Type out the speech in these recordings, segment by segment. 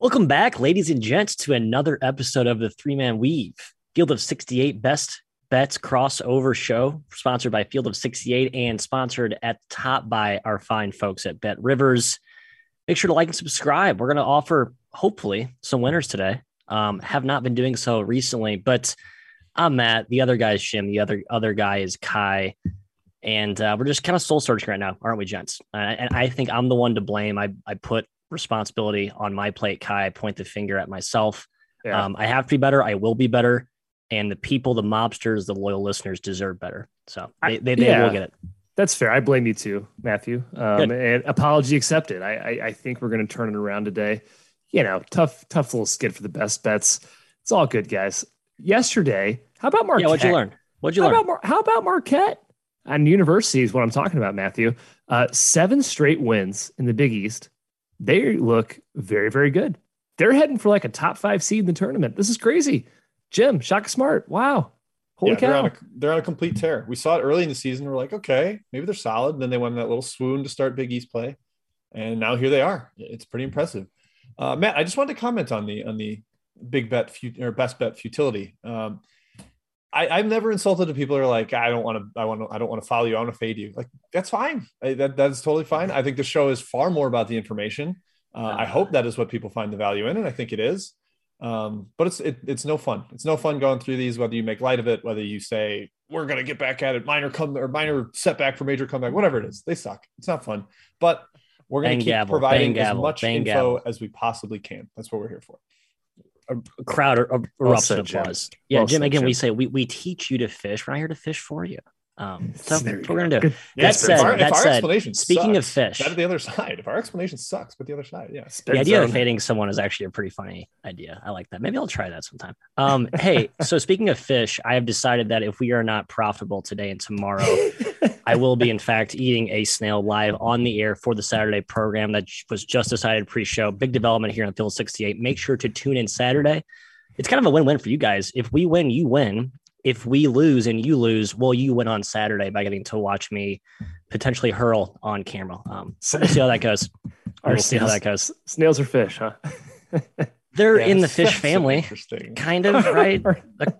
Welcome back, ladies and gents, to another episode of the Three Man Weave Field of 68 Best Bets crossover show, sponsored by Field of 68 and sponsored at the top by our fine folks at Bet Rivers. Make sure to like and subscribe. We're going to offer, hopefully, some winners today. Um, have not been doing so recently, but I'm Matt. The other guy is Jim. The other other guy is Ky. And uh, we're just kind of soul searching right now, aren't we, gents? Uh, and I think I'm the one to blame. I, I put responsibility on my plate, Ky. I point the finger at myself. Yeah. Um, I have to be better. I will be better. And the people, the mobsters, the loyal listeners deserve better. So they, they, they yeah, will get it. That's fair. I blame you too, Matthew. Um, and apology accepted. I, I, I think we're going to turn it around today. You know, tough, tough little skid for the best bets. It's all good, guys. Yesterday, how about Marquette? Yeah, what'd you learn? What'd you how learn? About, how about Marquette? And university is what I'm talking about, Matthew. Uh, seven straight wins in the Big East they look very, very good. They're heading for like a top five seed in the tournament. This is crazy. Jim, Shaka Smart. Wow. Holy yeah, cow. They're on, a, they're on, a, complete tear. We saw it early in the season. We're like, okay, maybe they're solid. And then they went in that little swoon to start Big East play. And now here they are. It's pretty impressive. Uh, Matt, I just wanted to comment on the on the big bet or best bet futility. Um, I, have never insulted to people who are like, I don't want to, I want to, I don't want to follow you. I want to fade you. Like that's fine. I, that that's totally fine. I think the show is far more about the information. Uh, I hope that is what people find the value in, and I think it is. Um, but it's it, it's no fun. It's no fun going through these. Whether you make light of it, whether you say we're gonna get back at it, minor come or minor setback for major comeback, whatever it is, they suck. It's not fun. But we're gonna Bang keep gavel, providing as much info gavel. as we possibly can. That's what we're here for a crowd erupts well said, applause. Jim. Yeah, well Jim. Said, again, Jim. we say we we teach you to fish. We're not here to fish for you. Um, so that's we're gonna do. Yeah, that said, our, that said, speaking sucks, of fish, that the other side. If our explanation sucks, but the other side, yeah. The idea zone. of fading someone is actually a pretty funny idea. I like that. Maybe I'll try that sometime. Um, hey, so speaking of fish, I have decided that if we are not profitable today and tomorrow, I will be in fact eating a snail live on the air for the Saturday program that was just decided pre-show. Big development here on Field 68. Make sure to tune in Saturday. It's kind of a win-win for you guys. If we win, you win if we lose and you lose, well, you win on Saturday by getting to watch me potentially hurl on camera. Um, so we'll see how that goes. we'll see how that goes. Snails or fish, huh? They're yes, in the fish family, kind of, right?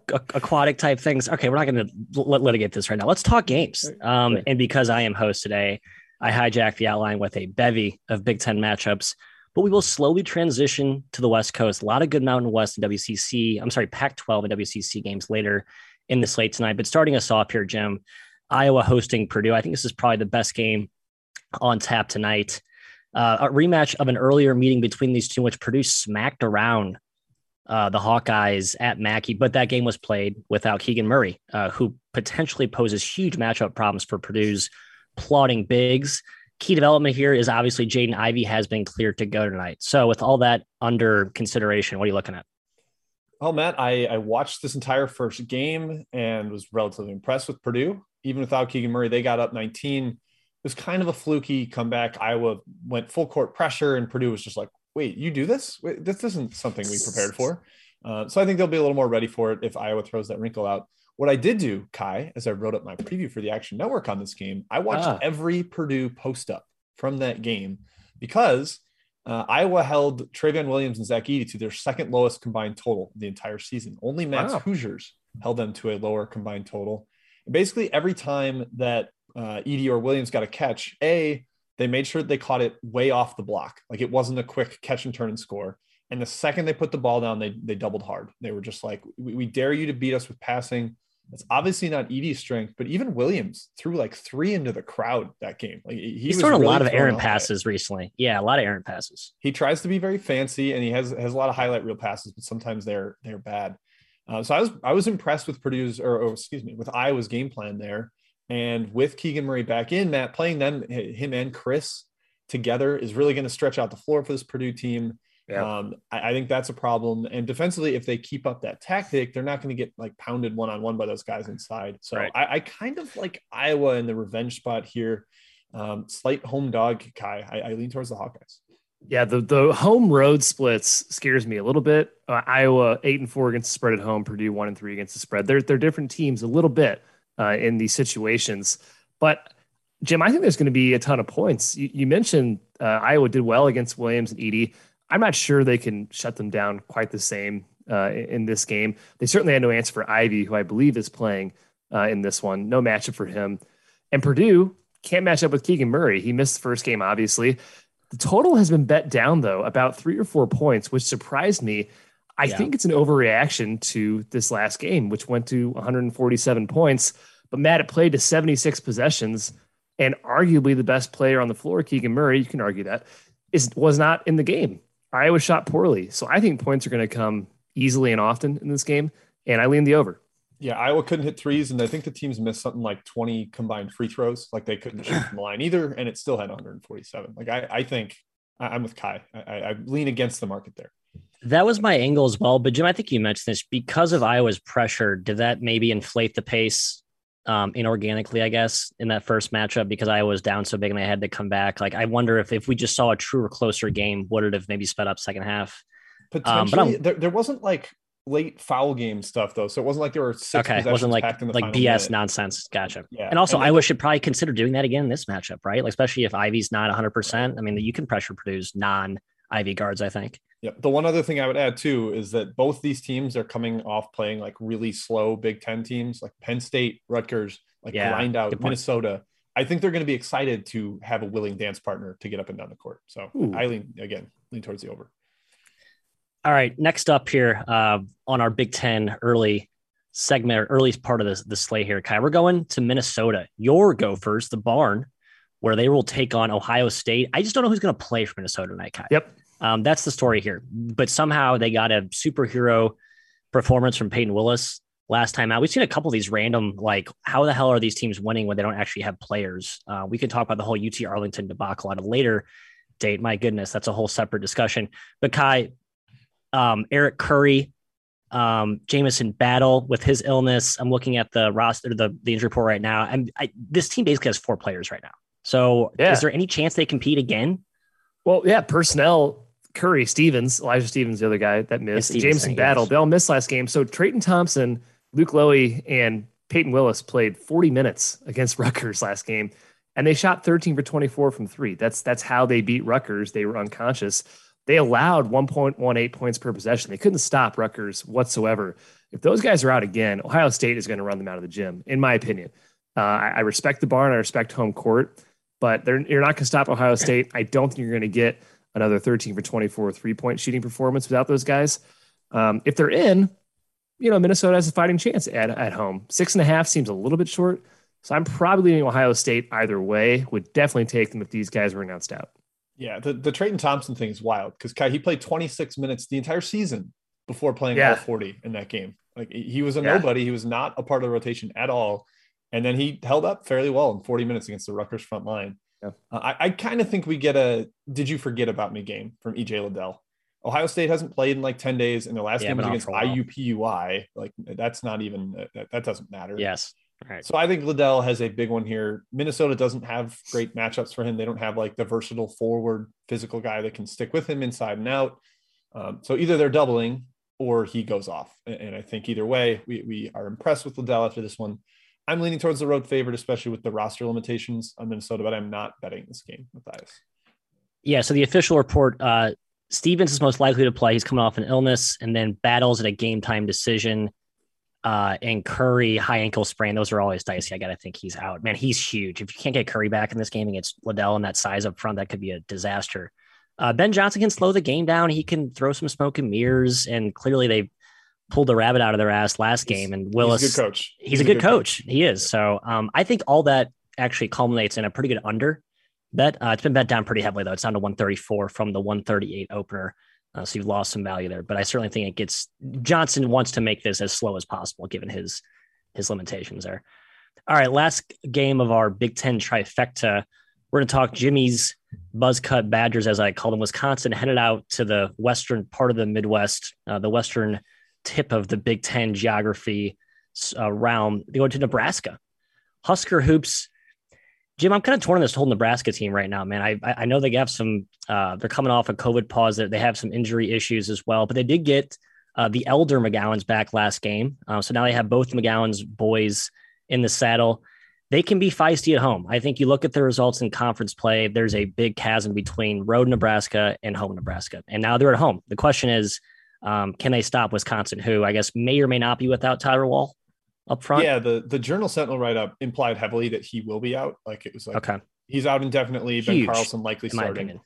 aquatic type things. Okay, we're not going to litigate this right now. Let's talk games. Um, and because I am host today, I hijack the outline with a bevy of Big Ten matchups but we will slowly transition to the West Coast. A lot of good Mountain West and WCC, I'm sorry, Pac 12 and WCC games later in the slate tonight. But starting us off here, Jim, Iowa hosting Purdue. I think this is probably the best game on tap tonight. Uh, a rematch of an earlier meeting between these two, which Purdue smacked around uh, the Hawkeyes at Mackey, but that game was played without Keegan Murray, uh, who potentially poses huge matchup problems for Purdue's plotting bigs. Key development here is obviously Jaden Ivey has been cleared to go tonight. So, with all that under consideration, what are you looking at? Well, Matt, I, I watched this entire first game and was relatively impressed with Purdue. Even without Keegan Murray, they got up 19. It was kind of a fluky comeback. Iowa went full court pressure, and Purdue was just like, wait, you do this? Wait, this isn't something we prepared for. Uh, so I think they'll be a little more ready for it if Iowa throws that wrinkle out. What I did do, Ky, as I wrote up my preview for the Action Network on this game, I watched ah. every Purdue post up from that game because uh, Iowa held Trevion Williams and Zach Edey to their second lowest combined total the entire season. Only Matt's wow. Hoosiers held them to a lower combined total. And basically, every time that uh, or Williams got a catch, A, they made sure they caught it way off the block. Like it wasn't a quick catch and turn and score. And the second they put the ball down, they, they doubled hard. They were just like, we, we dare you to beat us with passing. It's obviously not Edey's strength, but even Williams threw like three into the crowd that game. Like he he's thrown really a lot of errant passes recently. Yeah, a lot of errant passes. He tries to be very fancy, and he has has a lot of highlight reel passes, but sometimes they're they're bad. Uh, so I was I was impressed with Purdue's or, or, excuse me with Iowa's game plan there, and with Keegan Murray back in, Matt playing them him and Chris together is really going to stretch out the floor for this Purdue team. Yeah. Um, I, I, think that's a problem. And defensively, if they keep up that tactic, they're not going to get like pounded one on one by those guys inside. So right. I, I, kind of like Iowa in the revenge spot here. Um, slight home dog, Ky. I, I lean towards the Hawkeyes. Yeah, the the home road splits scares me a little bit. Uh, Iowa eight and four against the spread at home, Purdue one and three against the spread. They're they're different teams a little bit uh, in these situations, but Jim, I think there's going to be a ton of points. You, you mentioned uh, Iowa did well against Williams and Edey. I'm not sure they can shut them down quite the same uh, in this game. They certainly had no answer for Ivey, who I believe is playing uh, in this one. No matchup for him. And Purdue can't match up with Keegan Murray. He missed the first game, obviously. The total has been bet down, though, about three or four points, which surprised me. I yeah. think it's an overreaction to this last game, which went to 147 points. But Matt, it played to 76 possessions, and arguably the best player on the floor, Keegan Murray, you can argue that, is was not in the game. Iowa shot poorly. So I think points are going to come easily and often in this game, and I lean the over. Yeah, Iowa couldn't hit threes, and I think the teams missed something like 20 combined free throws. Like they couldn't shoot from the line either, and it still had 147. Like I, I think I, am with Ky. I, I lean against the market there. That was my angle as well. But Jim, I think you mentioned this because of Iowa's pressure. Did that maybe inflate the pace um, inorganically, I guess, in that first matchup because I was down so big and I had to come back? Like, I wonder if if we just saw a truer, closer game, would it have maybe sped up second half? Potentially, um, there, there wasn't like late foul game stuff though, so it wasn't like there were six okay. It wasn't like like BS minute. nonsense. Gotcha. Yeah. And also, and Iowa should probably consider doing that again in this matchup, right? Like especially if Ivey's not 100. percent I mean, you can pressure Purdue's non Ivey guards. I think. Yeah. The one other thing I would add too is that both these teams are coming off playing like really slow Big Ten teams, like Penn State, Rutgers, like yeah, grind out Minnesota. I think they're going to be excited to have a willing dance partner to get up and down the court. So Ooh. I lean again lean towards the over. All right, next up here uh, on our Big Ten early segment or early part of the, the slate here, Ky, we're going to Minnesota. Your Gophers, the barn, where they will take on Ohio State. I just don't know who's going to play for Minnesota tonight, Ky. Yep. Um, that's the story here. But somehow they got a superhero performance from Payton Willis last time out. We've seen a couple of these random, like, how the hell are these teams winning when they don't actually have players? Uh, we can talk about the whole UT Arlington debacle at a later date. My goodness, that's a whole separate discussion. But Ky, um, Eric Curry, um, Jamison Battle with his illness. I'm looking at the roster, the, the injury report right now. And I, this team basically has four players right now. So yeah. is there any chance they compete again? Well, yeah, personnel. Curry, Stephens, Elijah Stephens, the other guy that missed, Jamison Battle, they all missed last game. So Treyton Thompson, Luke Loewe, and Payton Willis played 40 minutes against Rutgers last game, and they shot 13 for 24 from three. That's that's how they beat Rutgers. They were unconscious. They allowed 1.18 points per possession. They couldn't stop Rutgers whatsoever. If those guys are out again, Ohio State is going to run them out of the gym, in my opinion. Uh, I, I, respect the barn. I respect home court, but you're not going to stop Ohio State. I don't think you're going to get another 13 for 24 three point shooting performance without those guys. Um, if they're in, you know, Minnesota has a fighting chance at, at home. Six and a half seems a little bit short. So I'm probably leaning Ohio State either way. Would definitely take them if these guys were announced out. Yeah, the, the Treyton Thompson thing is wild because Ky he played 26 minutes the entire season before playing yeah. all 40 in that game. Like he was a yeah. nobody. He was not a part of the rotation at all. And then he held up fairly well in 40 minutes against the Rutgers front line. Yeah. Uh, I, I kind of think we get a did you forget about me game from EJ Liddell. Ohio State hasn't played in like 10 days, and their last yeah, game was against IUPUI. Like that's not even that, that doesn't matter. Yes. Right. So I think Liddell has a big one here. Minnesota doesn't have great matchups for him. They don't have like the versatile forward physical guy that can stick with him inside and out. Um, so either they're doubling or he goes off. And I think either way, we, we are impressed with Liddell after this one. I'm leaning towards the road favorite, especially with the roster limitations on Minnesota, but I'm not betting this game with Matthias. Yeah. So the official report, uh, Stephens is most likely to play. He's coming off an illness and then battles at a game time decision uh, and Curry high ankle sprain. Those are always dicey. I got to think he's out. Man, he's huge. If you can't get Curry back in this game against Liddell and that size up front, that could be a disaster. Uh, ben Johnson can slow the game down. He can throw some smoke and mirrors, and clearly they pulled the rabbit out of their ass last he's, game. And Willis, he's a good coach. He's, he's a, good, good coach. coach. He is. So um, I think all that actually culminates in a pretty good under bet. Uh, it's been bet down pretty heavily though. It's down to 134 from the 138 opener. Uh, so you've lost some value there, but I certainly think it gets Johnson wants to make this as slow as possible given his his limitations there. All right, last game of our Big Ten trifecta. We're going to talk Jimmy's Buzzcut Badgers, as I call them. Wisconsin headed out to the western part of the Midwest, uh, the western tip of the Big Ten geography uh, realm. They go to Nebraska. Husker hoops Jim, I'm kind of torn on this whole Nebraska team right now, man. I I know they have some. Uh, they're coming off a COVID pause. That they have some injury issues as well, but they did get uh, the elder McGowens back last game, uh, so now they have both McGowens boys in the saddle. they can be feisty at home. I think you look at the results in conference play, there's a big chasm between road Nebraska and home Nebraska. And now they're at home. The question is, um, can they stop Wisconsin, who I guess may or may not be without Tyler Wahl up front? Yeah, the, the Journal Sentinel write up implied heavily that he will be out. Like it was like, okay. he's out indefinitely. Huge, ben Carlson likely starting.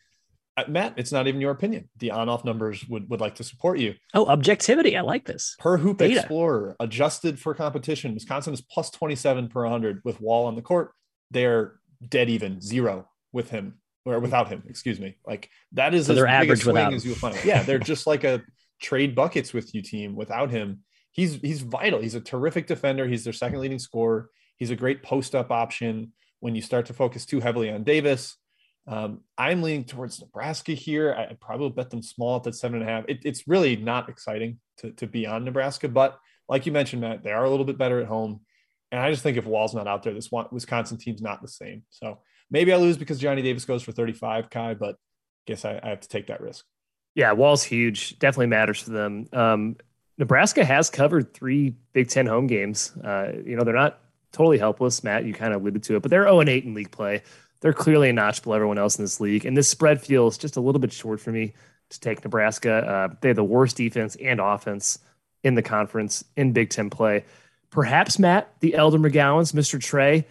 Uh, Matt, it's not even your opinion. The on-off numbers would, would like to support you. Oh, objectivity. I like this. Per Hoop Data. Explorer, adjusted for competition, Wisconsin is plus 27 per 100 with Wahl on the court. They're dead even, zero with him or without him, excuse me. Like that is so they're average without as you'll find. Yeah, they're just like a trade buckets with you team without him. He's he's vital. He's a terrific defender. He's their second leading scorer. He's a great post-up option when you start to focus too heavily on Davis. Um, I'm leaning towards Nebraska here. I, would probably bet them small at that seven and a half. It, it's really not exciting to, to be on Nebraska, but like you mentioned, Matt, they are a little bit better at home. And I just think if Wahl's not out there, this Wisconsin team's not the same. So maybe I lose because Johnny Davis goes for 35, Ky, but guess I, I have to take that risk. Yeah, Wahl's huge. Definitely matters for them. Um, Nebraska has covered three Big Ten home games. Uh, you know, they're not totally helpless. Matt, you kind of alluded to it, but they're 0 8 in league play they're clearly a notch below everyone else in this league. And this spread feels just a little bit short for me to take Nebraska. Uh, they have the worst defense and offense in the conference in Big Ten play. Perhaps, Matt, the Elder McGowens, Mr. Trey,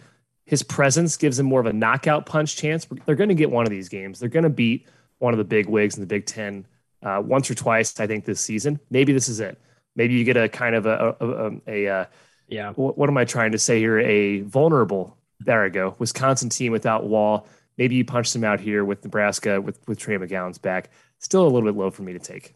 his presence gives him more of a knockout punch chance. They're going to get one of these games. They're going to beat one of the big wigs in the Big Ten uh, once or twice, I think, this season. Maybe this is it. Maybe you get a kind of a, a, a, a uh, yeah. What, what am I trying to say here? A vulnerable there I go. Wisconsin team without Wahl. Maybe you punch them out here with Nebraska with with Trey McGowens back. Still a little bit low for me to take.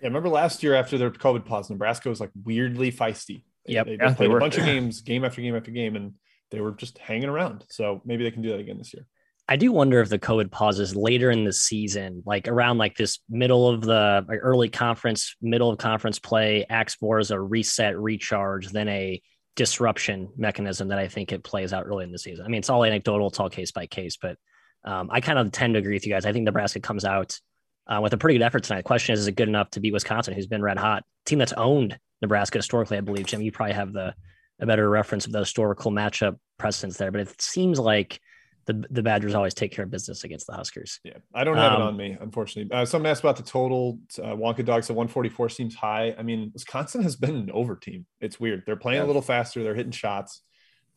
Yeah, remember last year after their COVID pause, Nebraska was like weirdly feisty. Yep. They, they yeah, played they a bunch of games, game after game after game, and they were just hanging around. So maybe they can do that again this year. I do wonder if the COVID pauses later in the season, like around like this middle of the early conference, middle of conference play, acts more as a reset, recharge than a disruption mechanism that I think it plays out early in the season. I mean, it's all anecdotal, it's all case by case, but um, I kind of tend to agree with you guys. I think Nebraska comes out uh, with a pretty good effort tonight. The question is, is it good enough to beat Wisconsin, who's been red hot? Team that's owned Nebraska historically, I believe. Jim, you probably have the a better reference of the historical matchup precedents there, but it seems like the the Badgers always take care of business against the Huskers. Yeah, I don't have um, it on me, unfortunately. Uh, someone asked about the total. Uh, Wonka Dogs at 144 seems high. I mean, Wisconsin has been an over team. It's weird. They're playing yeah. a little faster. They're hitting shots.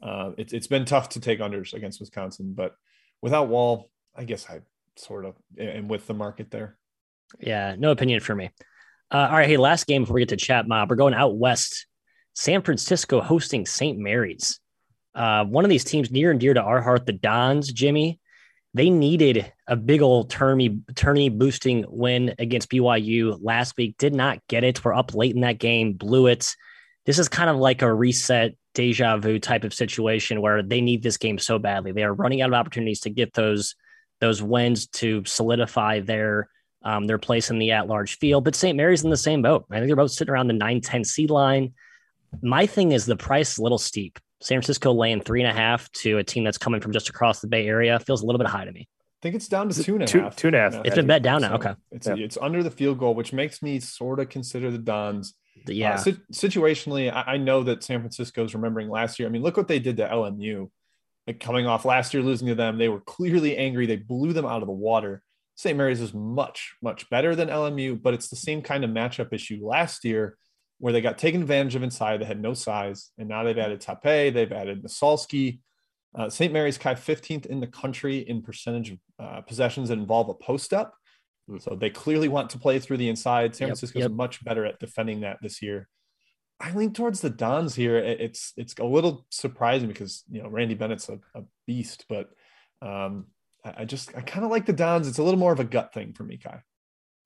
Uh, it's it's been tough to take unders against Wisconsin, but without Wahl, I guess I sort of am with the market there. Yeah, no opinion for me. Uh, all right, hey, last game before we get to chat mob, we're going out west. San Francisco hosting St. Mary's. Uh, one of these teams near and dear to our heart, the Dons, Jimmy, they needed a big old tourney, tourney boosting win against BYU last week. Did not get it. We're up late in that game, blew it. This is kind of like a reset deja vu type of situation where they need this game so badly. They are running out of opportunities to get those those wins to solidify their um, their place in the at large field. But St. Mary's in the same boat. I think they're both sitting around the 9 10 seed line. My thing is the price is a little steep. San Francisco laying three and a half to a team that's coming from just across the Bay Area feels a little bit high to me. I think it's down to two and a two, half. Two and a half. It's been bet down now. okay. It's, yeah. it's under the field goal, which makes me sort of consider the Dons. Yeah. Uh, situationally, I, I, know that San Francisco's remembering last year. I mean, look what they did to LMU. Like coming off last year, losing to them, they were clearly angry. They blew them out of the water. St. Mary's is much, much better than LMU, but it's the same kind of matchup issue last year where they got taken advantage of inside. They had no size, and now they've added Tape, they've added Massalski. Uh, St. Mary's Ky 15th in the country in percentage of uh, possessions that involve a post up. Mm. So they clearly want to play through the inside. San yep, Francisco's yep. much better at defending that this year. I lean towards the Dons here. It's it's a little surprising because you know Randy Bennett's a, a beast, but um, I, I just I kind of like the Dons. It's a little more of a gut thing for me, Ky.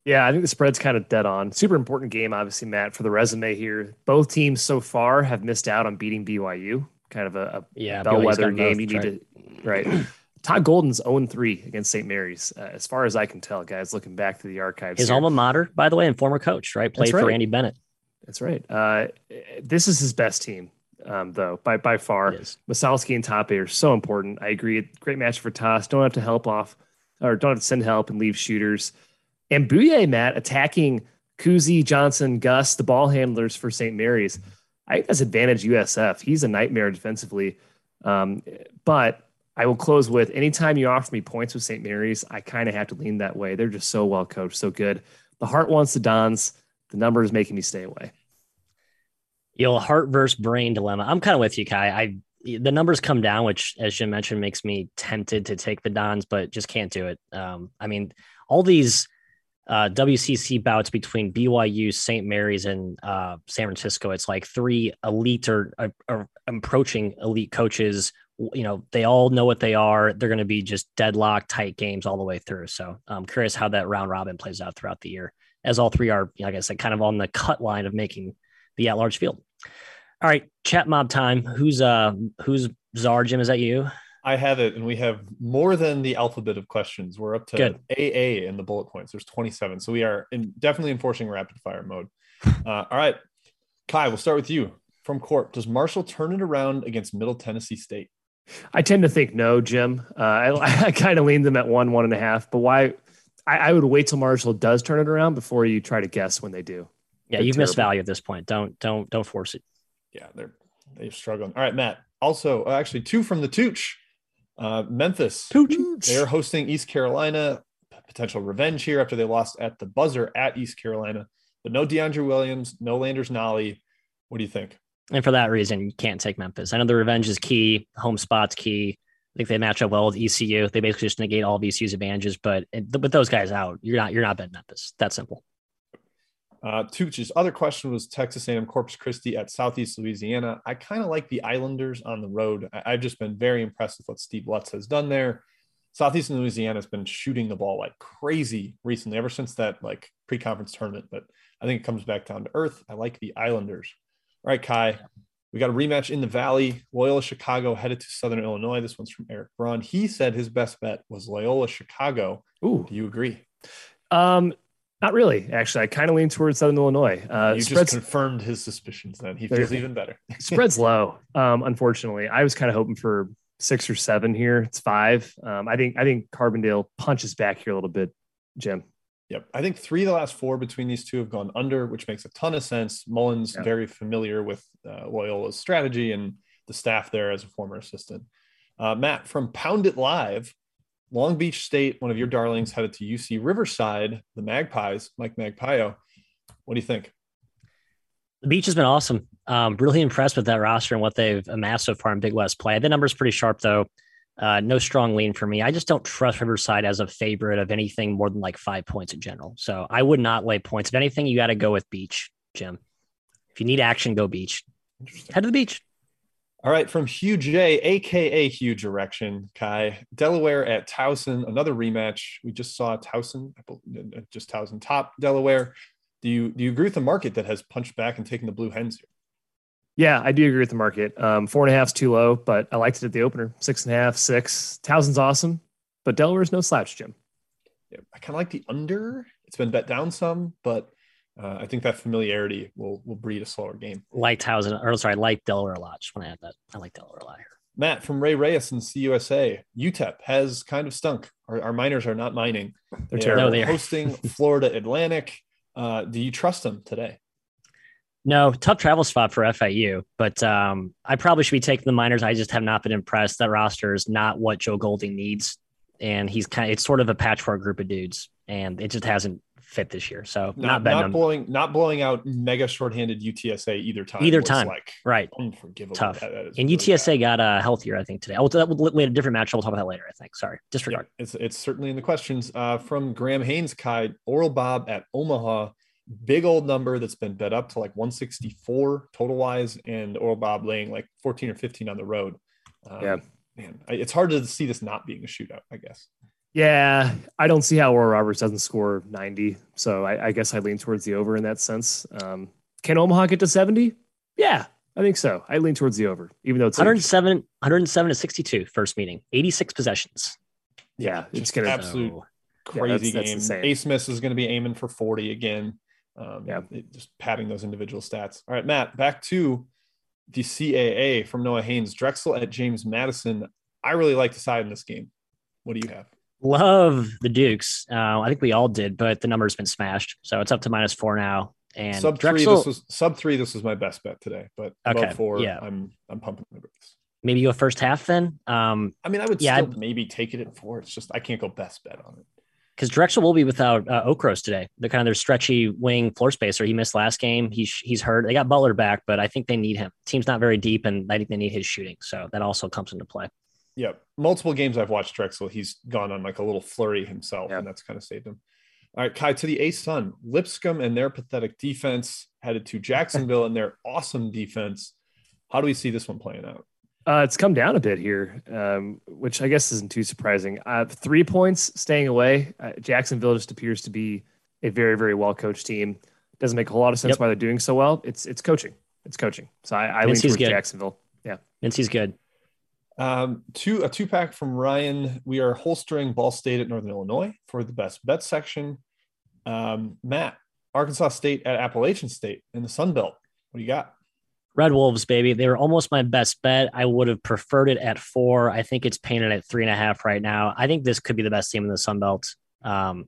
Yeah, I think the spread's kind of dead on. Super important game, obviously, Matt, for the resume here. Both teams so far have missed out on beating BYU. Kind of a, a yeah, bellwether game. You need to right. Todd Golden's 0 3 against St. Mary's, uh, as far as I can tell, guys, looking back to the archives. His here. alma mater, by the way, and former coach, right? Played right. for Randy Bennett. That's right. Uh, this is his best team, um, though, by by far. Massalski and Tape are so important. I agree. Great match for Toss. Don't have to help off, or don't have to send help and leave shooters. And Bouyea, Matt, attacking Kuhse, Johnson, Gus, the ball handlers for St. Mary's. I think that's advantage USF. He's a nightmare defensively. Um, but I will close with anytime you offer me points with St. Mary's, I kind of have to lean that way. They're just so well coached, so good. The heart wants the Dons. The number is making me stay away. You'll heart versus brain dilemma. I'm kind of with you, Ky. I the numbers come down, which, as Jim mentioned, makes me tempted to take the Dons, but just can't do it. Um, I mean, all these uh, WCC bouts between BYU, St. Mary's, and uh, San Francisco. It's like three elite or, or, or, approaching elite coaches. You know, they all know what they are. They're going to be just deadlock tight games all the way through. So I'm curious how that round robin plays out throughout the year, as all three are, like I said, kind of on the cut line of making the at large field. All right, chat mob time. Who's uh who's czar? Jim, is that you? I have it, and we have more than the alphabet of questions. We're up to Good. AA in the bullet points. There's 27, so we are in, definitely enforcing rapid fire mode. Uh, all right, Ky, we'll start with you from Corp. Does Marshall turn it around against Middle Tennessee State? I tend to think no, Jim. Uh, I, I kind of lean them at one, one and a half. But why? I, I, would wait till Marshall does turn it around before you try to guess when they do. Yeah, they're you've terrible. missed value at this point. Don't don't don't force it. Yeah, they're they're struggling. All right, Matt. Also, uh, actually, two from the Tooch. Uh, Memphis, they're hosting East Carolina. Potential revenge here after they lost at the buzzer at East Carolina, but no DeAndre Williams, no Landers Nolley. What do you think? And for that reason, you can't take Memphis. I know the revenge is key, home spot's key. I think they match up well with ECU. They basically just negate all of ECU's advantages, but with those guys out, you're not you're not betting Memphis. That simple. Uh, Tooch's other question was Texas A&M Corpus Christi at Southeast Louisiana. I kind of like the Islanders on the road. I- have just been very impressed with what Steve Lutz has done there. Southeast Louisiana has been shooting the ball like crazy recently, ever since that like pre-conference tournament. But I think it comes back down to earth. I like the Islanders. All right, Ky, we got a rematch in the Valley. Loyola Chicago headed to Southern Illinois. This one's from Eric Braun. He said his best bet was Loyola Chicago. Ooh, do you agree? Um, not really, actually. I kind of lean towards Southern Illinois. Uh, you spreads, just confirmed his suspicions. Then he feels even better. spreads low. Um, unfortunately, I was kind of hoping for six or seven here. It's five. Um, I think I think Carbondale punches back here a little bit. Jim. Yep, I think three of the last four between these two have gone under, which makes a ton of sense. Mullins yep. very familiar with uh, Loyola's strategy and the staff there as a former assistant. Uh, Matt from Pound It Live Long Beach State, one of your darlings, headed to UC Riverside, the Magpies, Mike Magpayo. What do you think? The beach has been awesome. Um, really impressed with that roster and what they've amassed so far in Big West play. The number's pretty sharp, though. Uh, no strong lean for me. I just don't trust Riverside as a favorite of anything more than like five points in general. So I would not lay points. If anything, you got to go with beach, Jim. If you need action, go beach. Head to the beach. All right, from Hugh J, aka Huge Direction, Ky Delaware at Towson, another rematch. We just saw Towson, just Towson top Delaware. Do you do you agree with the market that has punched back and taken the blue hens here? Yeah, I do agree with the market. Um, four and a half is too low, but I liked it at the opener. Six and a half, six. Towson's awesome, but Delaware's no slouch, Jim. Yeah, I kind of like the under. It's been bet down some, but uh, I think that familiarity will will breed a slower game. Like Towson, or sorry, like Delaware a lot. Just want to add that. I like Delaware a lot here. Matt from Ray Reyes and CUSA, UTEP has kind of stunk. Our, our miners are not mining. They're they terrible. No, they hosting Florida Atlantic. Uh, do you trust them today? No, tough travel spot for FIU, but um, I probably should be taking the miners. I just have not been impressed. That roster is not what Joe Golding needs, and he's kind. Of, it's sort of a patchwork group of dudes, and it just hasn't fit this year. So not, not, not blowing not blowing out mega shorthanded UTSA either time. Either time, like right? Unforgivable. Tough. That, that and really UTSA bad. got uh, healthier, I think today. Oh, that will a different match. We'll talk about that later. I think. Sorry, disregard. Yeah, it's it's certainly in the questions uh, from Graham Haynes. Ky Oral Bob at Omaha. Big old number that's been bet up to like 164 total wise, and Oral Bob laying like 14 or 15 on the road. Um, yeah, man, it's hard to see this not being a shootout. I guess. Yeah, I don't see how Oral Roberts doesn't score 90. So I, I, guess I lean towards the over in that sense. Um, can Omaha get to 70? Yeah, I think so. I lean towards the over, even though it's 107, 107 to 62 first meeting, 86 possessions. Yeah, it's going to absolute so, crazy yeah, that's, game. Abmas is going to be aiming for 40 again. Um, yeah, just padding those individual stats. All right, Matt, back to the CAA from Noah Haynes. Drexel at James Madison. I really like the side in this game. What do you have? Love the Dukes. Uh, I think we all did, but the number's been smashed, so it's up to minus four now. And sub three, Drexel, this was sub three. This was my best bet today, but okay, above four, yeah. I'm I'm pumping the brakes. maybe go first half then. Um, I mean, I would yeah, still maybe take it at four. It's just I can't go best bet on it. Because Drexel will be without uh, Okros today. They're kind of their stretchy wing floor spacer. He missed last game. He's he's hurt. They got Butler back, but I think they need him. Team's not very deep, and I think they need his shooting. So that also comes into play. Yeah, multiple games I've watched Drexel. He's gone on like a little flurry himself, yep. and that's kind of saved him. All right, Ky, to the A Sun, Lipscomb and their pathetic defense headed to Jacksonville and their awesome defense. How do we see this one playing out? Uh, it's come down a bit here, um, which I guess isn't too surprising. Uh, three points staying away. Uh, Jacksonville just appears to be a very, very well coached team. Doesn't make a whole lot of sense yep. why they're doing so well. It's it's coaching. It's coaching. So I, I lean towards good. Jacksonville. Yeah, Mincy's good. Um, two a two pack from Ryan. We are holstering Ball State at Northern Illinois for the best bet section. Um, Matt, Arkansas State at Appalachian State in the Sun Belt. What do you got? Red Wolves, baby. They were almost my best bet. I would have preferred it at four. I think it's painted at three and a half right now. I think this could be the best team in the Sun Belt. Um,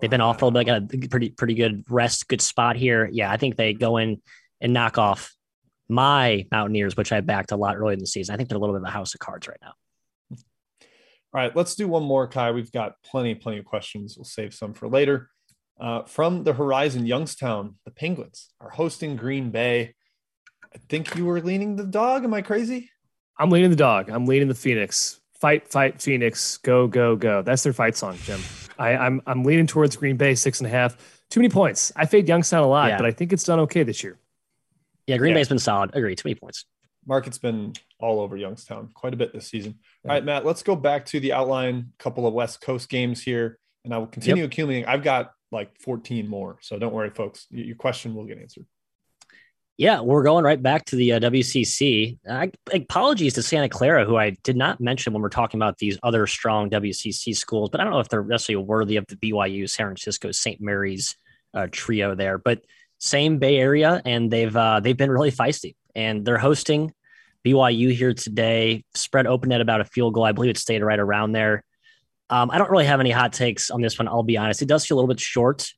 they've been off a little bit, got a pretty pretty good rest, good spot here. Yeah, I think they go in and knock off my Mountaineers, which I backed a lot early in the season. I think they're a little bit of a house of cards right now. All right, let's do one more, Ky. We've got plenty, plenty of questions. We'll save some for later. Uh, from the Horizon, Youngstown, the Penguins are hosting Green Bay. I think you were leaning the dog. Am I crazy? I'm leaning the dog. I'm leaning the Phoenix. Fight, fight, Phoenix. Go, go, go. That's their fight song, Jim. I, am I'm, I'm leaning towards Green Bay six and a half. Too many points. I fade Youngstown a lot, yeah. but I think it's done okay this year. Yeah, Green yeah. Bay's been solid. Agree. Too many points. Market's been all over Youngstown quite a bit this season. Yeah. All right, Matt, let's go back to the outline. Couple of West Coast games here, and I will continue yep. accumulating. I've got like 14 more, so don't worry, folks. Your question will get answered. Yeah, we're going right back to the uh, WCC. I, apologies to Santa Clara, who I did not mention when we're talking about these other strong WCC schools, but I don't know if they're necessarily worthy of the BYU, San Francisco, St. Mary's uh, trio there. But same Bay Area, and they've uh, they've been really feisty, and they're hosting BYU here today. Spread open at about a field goal. I believe it stayed right around there. Um, I don't really have any hot takes on this one. I'll be honest; it does feel a little bit short.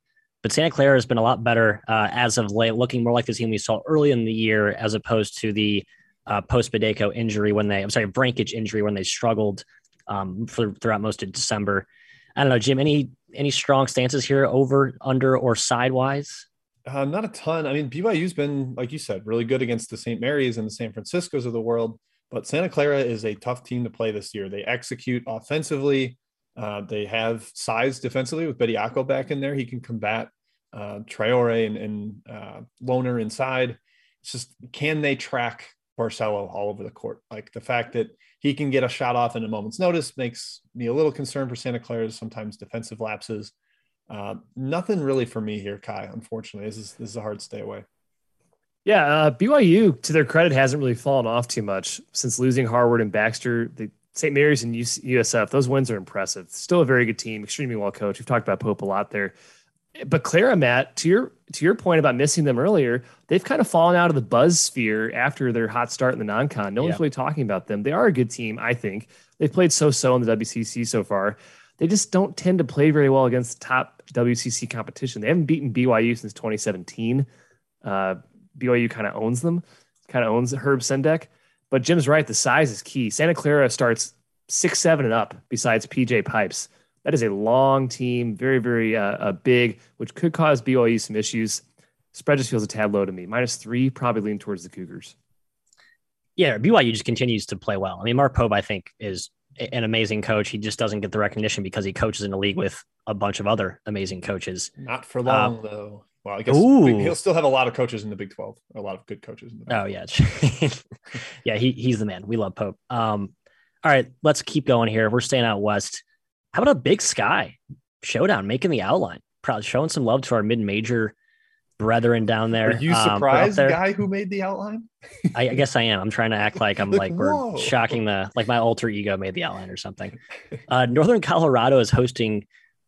But Santa Clara has been a lot better uh, as of late, looking more like the team we saw early in the year as opposed to the uh, post Bediako injury when they, I'm sorry, Vrankic injury when they struggled um, for, throughout most of December. I don't know, Jim. Any any strong stances here, over, under, or sidewise? Uh, not a ton. I mean, BYU's been, like you said, really good against the St. Mary's and the San Franciscos of the world. But Santa Clara is a tough team to play this year. They execute offensively. Uh, they have size defensively with Betty Bediako back in there. He can combat uh, Traore and, and uh, Lohner inside. It's just can they track Barcello all over the court? Like the fact that he can get a shot off in a moment's notice makes me a little concerned for Santa Clara's sometimes defensive lapses. Uh, nothing really for me here, Ky. Unfortunately, this is this is a hard stay away. Yeah, uh, BYU to their credit hasn't really fallen off too much since losing Harward and Baxter. The St. Mary's and USF, those wins are impressive. Still a very good team, extremely well coached. We've talked about Pope a lot there but Clara, Matt, to your to your point about missing them earlier, they've kind of fallen out of the buzz sphere after their hot start in the non-con. No yeah. one's really talking about them. They are a good team, I think. They've played so-so in the WCC so far. They just don't tend to play very well against the top WCC competition. They haven't beaten BYU since 2017. Uh, BYU kind of owns them, kind of owns Herb Sendek. But Jim's right. The size is key. Santa Clara starts six, seven, and up. Besides PJ Pipes, that is a long team, very, very uh, uh, big, which could cause BYU some issues. Spread just feels a tad low to me. Minus three, probably lean towards the Cougars. Yeah, BYU just continues to play well. I mean, Mark Pope, I think, is an amazing coach. He just doesn't get the recognition because he coaches in a league with a bunch of other amazing coaches. Not for long, um, though. Well, I guess ooh. he'll still have a lot of coaches in the Big 12, a lot of good coaches in the Big Oh, yeah. yeah, he, he's the man. We love Pope. Um, all right, let's keep going here. We're staying out west. How about a big sky showdown making the outline? Probably showing some love to our mid major brethren down there. Are you um, surprised, um, guy who made the outline? I, I, guess I am. I'm trying to act like I'm like, like we're shocking the like my alter ego made the outline or something. Uh, Northern Colorado is hosting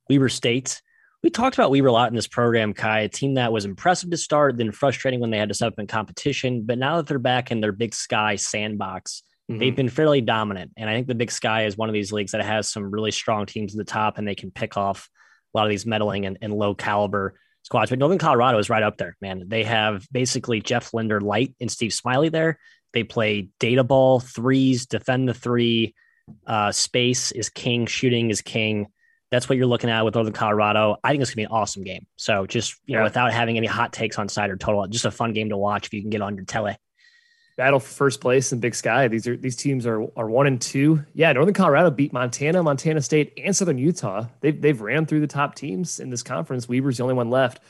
Weber State. We talked about Weber a lot in this program, Ky, a team that was impressive to start, then frustrating when they had to step up in competition. But now that they're back in their big sky sandbox, Mm-hmm. They've been fairly dominant. And I think the Big Sky is one of these leagues that has some really strong teams at the top and they can pick off a lot of these meddling and, and low caliber squads. But Northern Colorado is right up there, man. They have basically Jeff Linder light and Steve Smiley there. They play data ball, threes, defend the three. Uh, space is king, shooting is king. That's what you're looking at with Northern Colorado. I think it's gonna be an awesome game. So just you yeah. know, without having any hot takes on side or total, just a fun game to watch if you can get on your tele. Battle for first place in Big Sky. These are these teams are are one and two. Yeah, Northern Colorado beat Montana, Montana State, and Southern Utah. They've they've ran through the top teams in this conference. Weber's the only one left.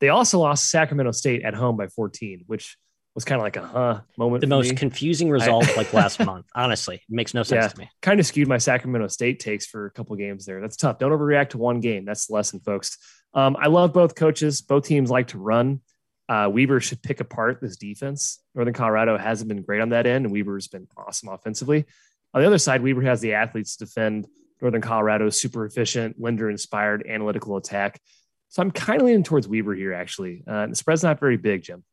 They also lost Sacramento State at home by 14, which was kind of like a huh moment. The most me. confusing result I, like last month. Honestly, it makes no sense yeah, to me. Kind of skewed my Sacramento State takes for a couple games there. That's tough. Don't overreact to one game. That's the lesson, folks. Um, I love both coaches. Both teams like to run. Uh, Weber should pick apart this defense. Northern Colorado hasn't been great on that end, and Weber's been awesome offensively. On the other side, Weber has the athletes to defend Northern Colorado's super efficient, Linder inspired analytical attack. So I'm kind of leaning towards Weber here, actually. Uh, the spread's not very big, Jim.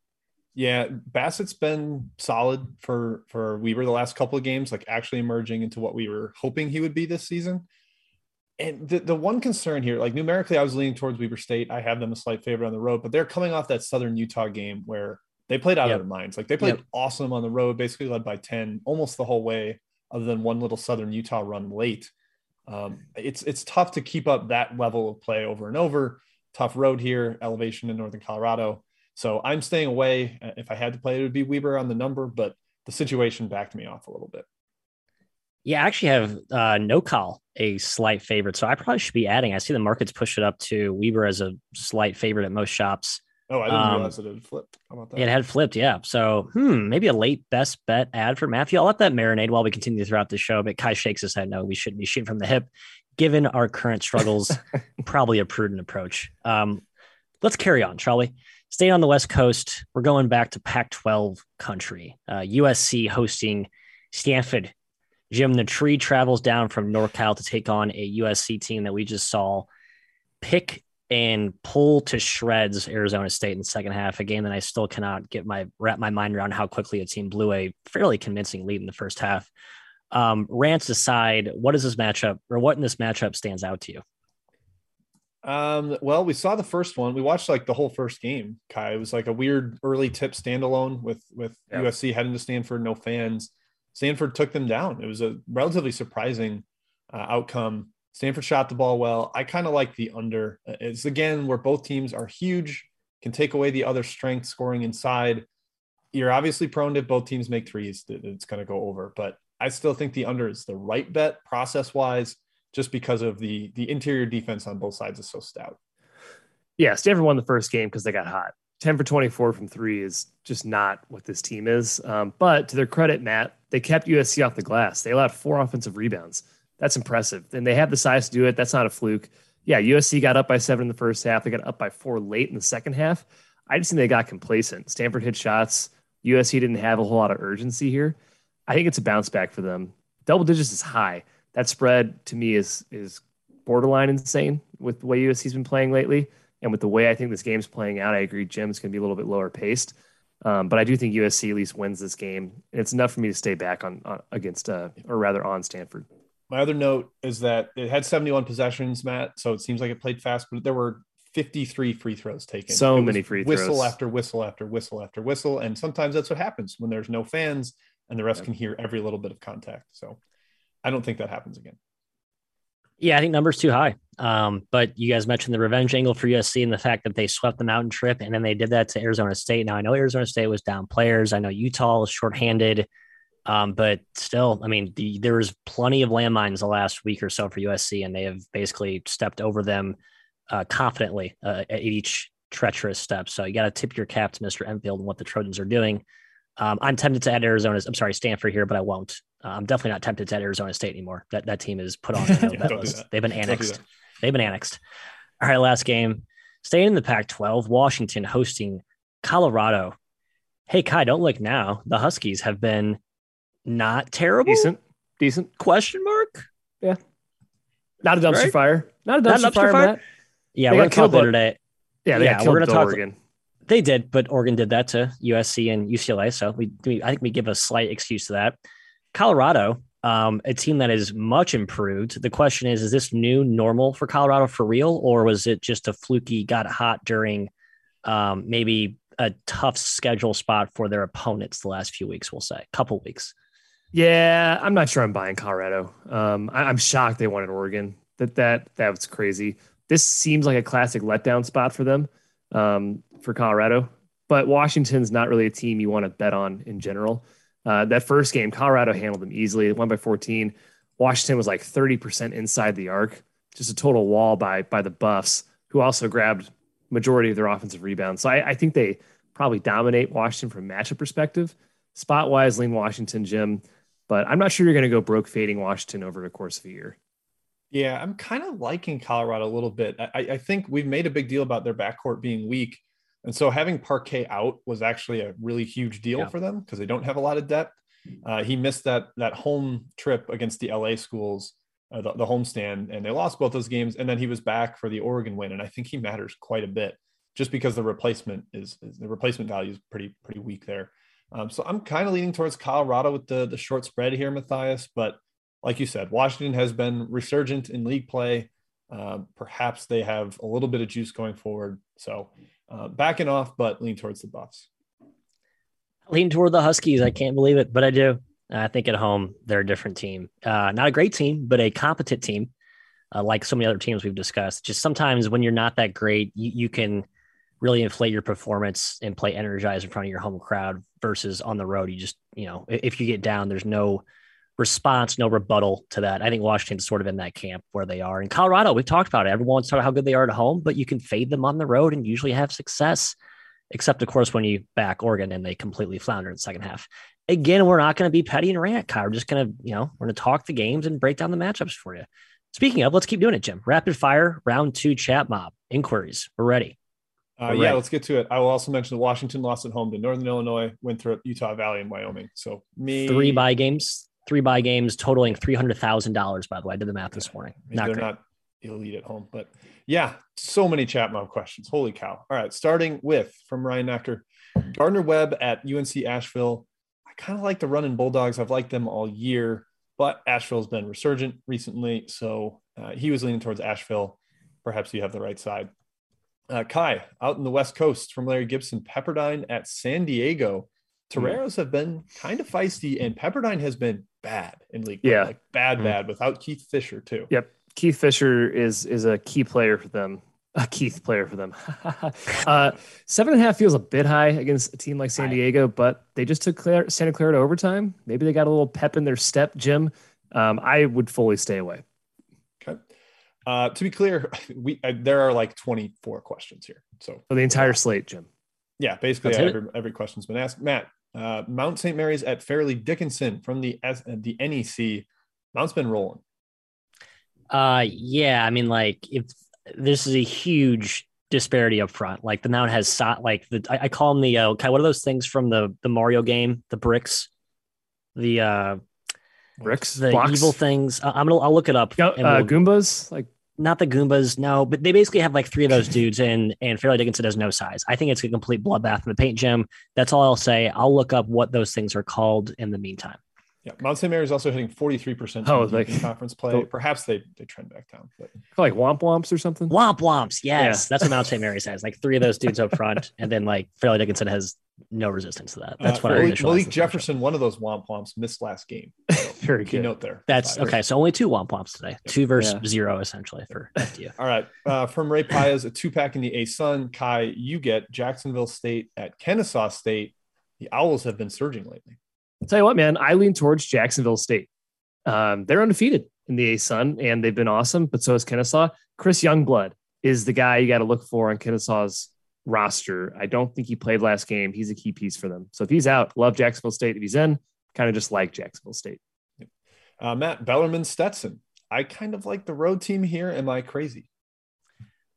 Yeah, Bassett's been solid for for Weber the last couple of games, like actually emerging into what we were hoping he would be this season. And the, the one concern here, like numerically, I was leaning towards Weber State. I have them a slight favorite on the road, but they're coming off that Southern Utah game where they played out yep. of their minds. Like they played yep. awesome on the road, basically led by 10 almost the whole way, other than one little Southern Utah run late. Um, it's it's tough to keep up that level of play over and over. Tough road here, elevation in Northern Colorado. So I'm staying away. Uh, if I had to play, it would be Weber on the number, but the situation backed me off a little bit. Yeah, I actually have uh, no call a slight favorite, so I probably should be adding. I see the markets push it up to Weber as a slight favorite at most shops. Oh, I didn't um, realize it had flipped. How about that? It had flipped, yeah. So, hmm, maybe a late best bet ad for Matthew. I'll let that marinate while we continue throughout the show. But Ky shakes his head. No, we shouldn't be shooting from the hip. Given our current struggles, probably a prudent approach. Um, let's carry on, shall we? Staying on the West Coast, we're going back to Pac 12 country. Uh, USC hosting Stanford. Jim, the tree travels down from NorCal to take on a USC team that we just saw pick and pull to shreds Arizona State in the second half, a game that I still cannot get my wrap my mind around how quickly a team blew a fairly convincing lead in the first half. Um, rants aside, what is this matchup or what in this matchup stands out to you? Um, well, we saw the first one. We watched like the whole first game. Ky, it was like a weird early tip standalone with with yeah. USC heading to Stanford, no fans. Stanford took them down. It was a relatively surprising uh, outcome. Stanford shot the ball well. I kind of like the under. It's again where both teams are huge, can take away the other strength scoring inside. You're obviously prone to both teams make threes. It's going to go over, but I still think the under is the right bet process wise just because of the the interior defense on both sides is so stout. Yeah, Stanford won the first game because they got hot. 10 for 24 from three is just not what this team is. Um, but to their credit, Matt, they kept USC off the glass. They allowed four offensive rebounds. That's impressive. And they have the size to do it. That's not a fluke. Yeah, USC got up by seven in the first half. They got up by four late in the second half. I just think they got complacent. Stanford hit shots. USC didn't have a whole lot of urgency here. I think it's a bounce back for them. Double digits is high that spread to me is is borderline insane with the way USC's been playing lately. And with the way I think this game's playing out, I agree Jim's going to be a little bit lower paced. Um, but I do think USC at least wins this game. And it's enough for me to stay back on, on against, uh, or rather on Stanford. My other note is that it had 71 possessions, Matt. So it seems like it played fast, but there were 53 free throws taken. So many free whistle throws. Whistle after whistle after whistle after whistle. And sometimes that's what happens when there's no fans and the rest yeah. can hear every little bit of contact. So I don't think that happens again. Yeah, I think numbers too high. Um, but you guys mentioned the revenge angle for USC and the fact that they swept the mountain trip and then they did that to Arizona State. Now I know Arizona State was down players. I know Utah was shorthanded. Um, but still, I mean, the, there was plenty of landmines the last week or so for USC, and they have basically stepped over them uh, confidently uh, at each treacherous step. So you got to tip your cap to Mr. Enfield and what the Trojans are doing. Um, I'm tempted to add Arizona. I'm sorry, Stanford here, but I won't. Uh, I'm definitely not tempted to add Arizona State anymore. That that team is put on the yeah, list. They've been annexed. They've been annexed. All right, last game. Staying in the Pac-12, Washington hosting Colorado. Hey Ky, don't look now. The Huskies have been not terrible. Decent, decent. Question mark? Yeah. Not a dumpster right? fire. Not a dumpster, not a dumpster fire, fire. Matt. Yeah, they we're gonna talk later today. Yeah, yeah, we're gonna talk. Oregon. They did, but Oregon did that to USC and UCLA. So we, we I think we give a slight excuse to that. Colorado, um, a team that is much improved. The question is, is this new normal for Colorado for real, or was it just a fluky got hot during um, maybe a tough schedule spot for their opponents the last few weeks. We'll say a couple weeks. Yeah, I'm not sure I'm buying Colorado. Um, I, am shocked they wanted Oregon. That that that was crazy. This seems like a classic letdown spot for them, um, for Colorado. But Washington's not really a team you want to bet on in general. Uh, that first game, Colorado handled them easily. Won by 14. Washington was like 30% inside the arc, just a total wall by by the Buffs, who also grabbed majority of their offensive rebounds. So I, I think they probably dominate Washington from matchup perspective. Spot wise, lean Washington, Jim, but I'm not sure you're going to go broke fading Washington over the course of a year. Yeah, I'm kind of liking Colorado a little bit. I, I think we've made a big deal about their backcourt being weak. And so having Parquet out was actually a really huge deal yeah. for them because they don't have a lot of depth. Uh, he missed that that home trip against the LA schools, uh, the, the homestand, and they lost both those games. And then he was back for the Oregon win, and I think he matters quite a bit just because the replacement is, is the replacement value is pretty pretty weak there. Um, so I'm kind of leaning towards Colorado with the the short spread here, Matthias. But like you said, Washington has been resurgent in league play. Uh, perhaps they have a little bit of juice going forward. So uh, backing off, but lean towards the Buffs. Lean toward the Huskies. I can't believe it, but I do. I think at home they're a different team. Uh, not a great team, but a competent team, uh, like so many other teams we've discussed. Just sometimes when you're not that great, you, you can really inflate your performance and play energized in front of your home crowd versus on the road. You just, you know, if you get down, there's no response, no rebuttal to that. I think Washington's sort of in that camp where they are. In Colorado, we've talked about it. Everyone's talking about how good they are at home, but you can fade them on the road and usually have success, except of course when you back Oregon and they completely flounder in the second half. Again, we're not going to be petty and rant, Kyle. We're just going to, you know, we're going to talk the games and break down the matchups for you. Speaking of, let's keep doing it, Jim. Rapid fire, round two chat mob inquiries. We're ready. Uh, yeah, let's get to it. I will also mention that Washington lost at home to Northern Illinois, Winthrop, Utah Valley, and Wyoming. So me three bye games, three buy games totaling three hundred thousand dollars. By the way, I did the math this morning. not they're great. not elite at home, but yeah, so many chat mob questions. Holy cow! All right, starting with from Ryan Necker, Gardner Webb at UNC Asheville. I kind of like the running Bulldogs. I've liked them all year, but Asheville's been resurgent recently, so uh, he was leaning towards Asheville. Perhaps you have the right side. Uh, Ky out in the West Coast from Larry Gibson, Pepperdine at San Diego. Toreros have been kind of feisty, and Pepperdine has been bad in league. Yeah, like bad, mm-hmm. bad without Keith Fisher too. Yep, Keith Fisher is is a key player for them. A Keith player for them. uh, seven and a half feels a bit high against a team like San Diego, but they just took Claire, Santa Clara to overtime. Maybe they got a little pep in their step, Jim. Um, I would fully stay away. Okay. Uh, to be clear, we uh, there are like 24 questions here. So for the entire slate, Jim. Yeah, basically every, every question's been asked. Matt, uh, Mount St. Mary's at Fairleigh Dickinson from the S- uh, the NEC. Mount's been rolling. Uh, yeah. I mean, like if this is a huge disparity up front. Like the Mount has so, like the I, I, call them the uh, okay. What are those things from the the Mario game? The bricks, the uh bricks, the blocks. evil things. Uh, I'm gonna I'll look it up. Uh, we'll, Goombas, like not the Goombas, no, but they basically have like three of those dudes, and and Fairleigh Dickinson has no size. I think it's a complete bloodbath in the paint Jim. That's all I'll say. I'll look up what those things are called in the meantime. Yeah, Mount St. Mary is also hitting 43% oh, like conference play. Perhaps they, they trend back down. But like Womp Womps or something. Womp Womps, yes. Yeah. That's what Mount St. Mary's has. Like three of those dudes up front, and then like Fairleigh Dickinson has no resistance to that. That's uh, what Malik, I Malik Jefferson, one of those Womp Womps, missed last game. So Very good. note there. That's okay. So only two Womp Womps today. Two versus yeah. zero, essentially, for FDU. All right. Uh, from Ray Pias, a two pack in the A Sun. Ky, you get Jacksonville State at Kennesaw State. The Owls have been surging lately. I'll tell you what, man, I lean towards Jacksonville State. Um, they're undefeated in the A Sun, and they've been awesome, but so is Kennesaw. Chris Youngblood is the guy you got to look for on Kennesaw's roster. I don't think he played last game. He's a key piece for them. So if he's out, love Jacksonville State. If he's in, kind of just like Jacksonville State. Uh, Matt Bellarmine Stetson. I kind of like the road team here. Am I crazy?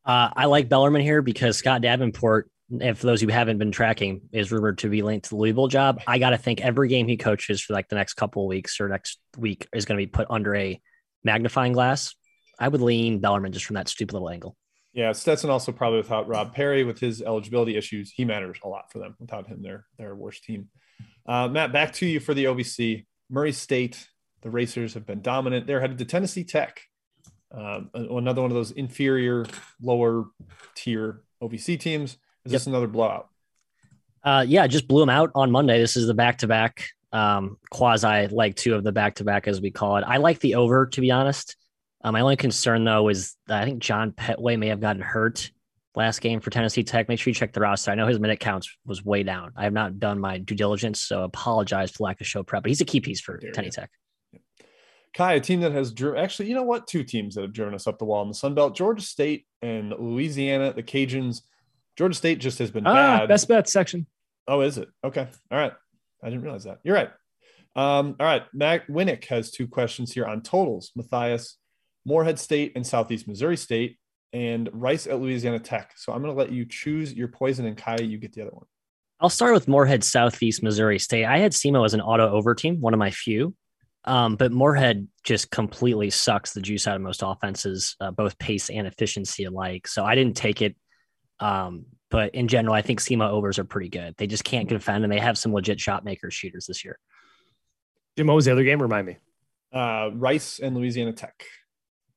Uh, I like Bellarmine here because Scott Davenport and for those who haven't been tracking, is rumored to be linked to the Louisville job. I got to think every game he coaches for like the next couple of weeks or next week is going to be put under a magnifying glass. I would lean Bellarmine just from that stupid little angle. Yeah, Stetson also probably without Rob Perry with his eligibility issues, he matters a lot for them. Without him, they're their worst team. Uh, Matt, back to you for the OVC. Murray State, the Racers have been dominant. They're headed to Tennessee Tech, um, another one of those inferior, lower tier OVC teams. Is yep. this another blowout? Uh, yeah, just blew them out on Monday. This is the back to back um, quasi like two of the back to back as we call it. I like the over to be honest. Um, my only concern though is I think John Petway may have gotten hurt last game for Tennessee Tech. Make sure you check the roster. I know his minute counts was way down. I have not done my due diligence, so apologize for lack of show prep. But he's a key piece for Tennessee Tech. Ky, a team that has driven actually, you know what? Two teams that have driven us up the wall in the Sun Belt: Georgia State and Louisiana. The Cajuns. Georgia State just has been ah, bad. Best bet section. Oh, is it? Okay. All right. I didn't realize that. You're right. Um, all right. Matt Winnick has two questions here on totals. Matthias, Morehead State and Southeast Missouri State, and Rice at Louisiana Tech. So I'm going to let you choose your poison, and Ky, you get the other one. I'll start with Morehead Southeast Missouri State. I had SEMO as an auto over team, one of my few. Um, but Morehead just completely sucks the juice out of most offenses, uh, both pace and efficiency alike. So I didn't take it. Um, but in general, I think SEMO overs are pretty good. They just can't defend, and they have some legit shot makers shooters this year. Jim, what was the other game? Remind me. Uh, Rice and Louisiana Tech.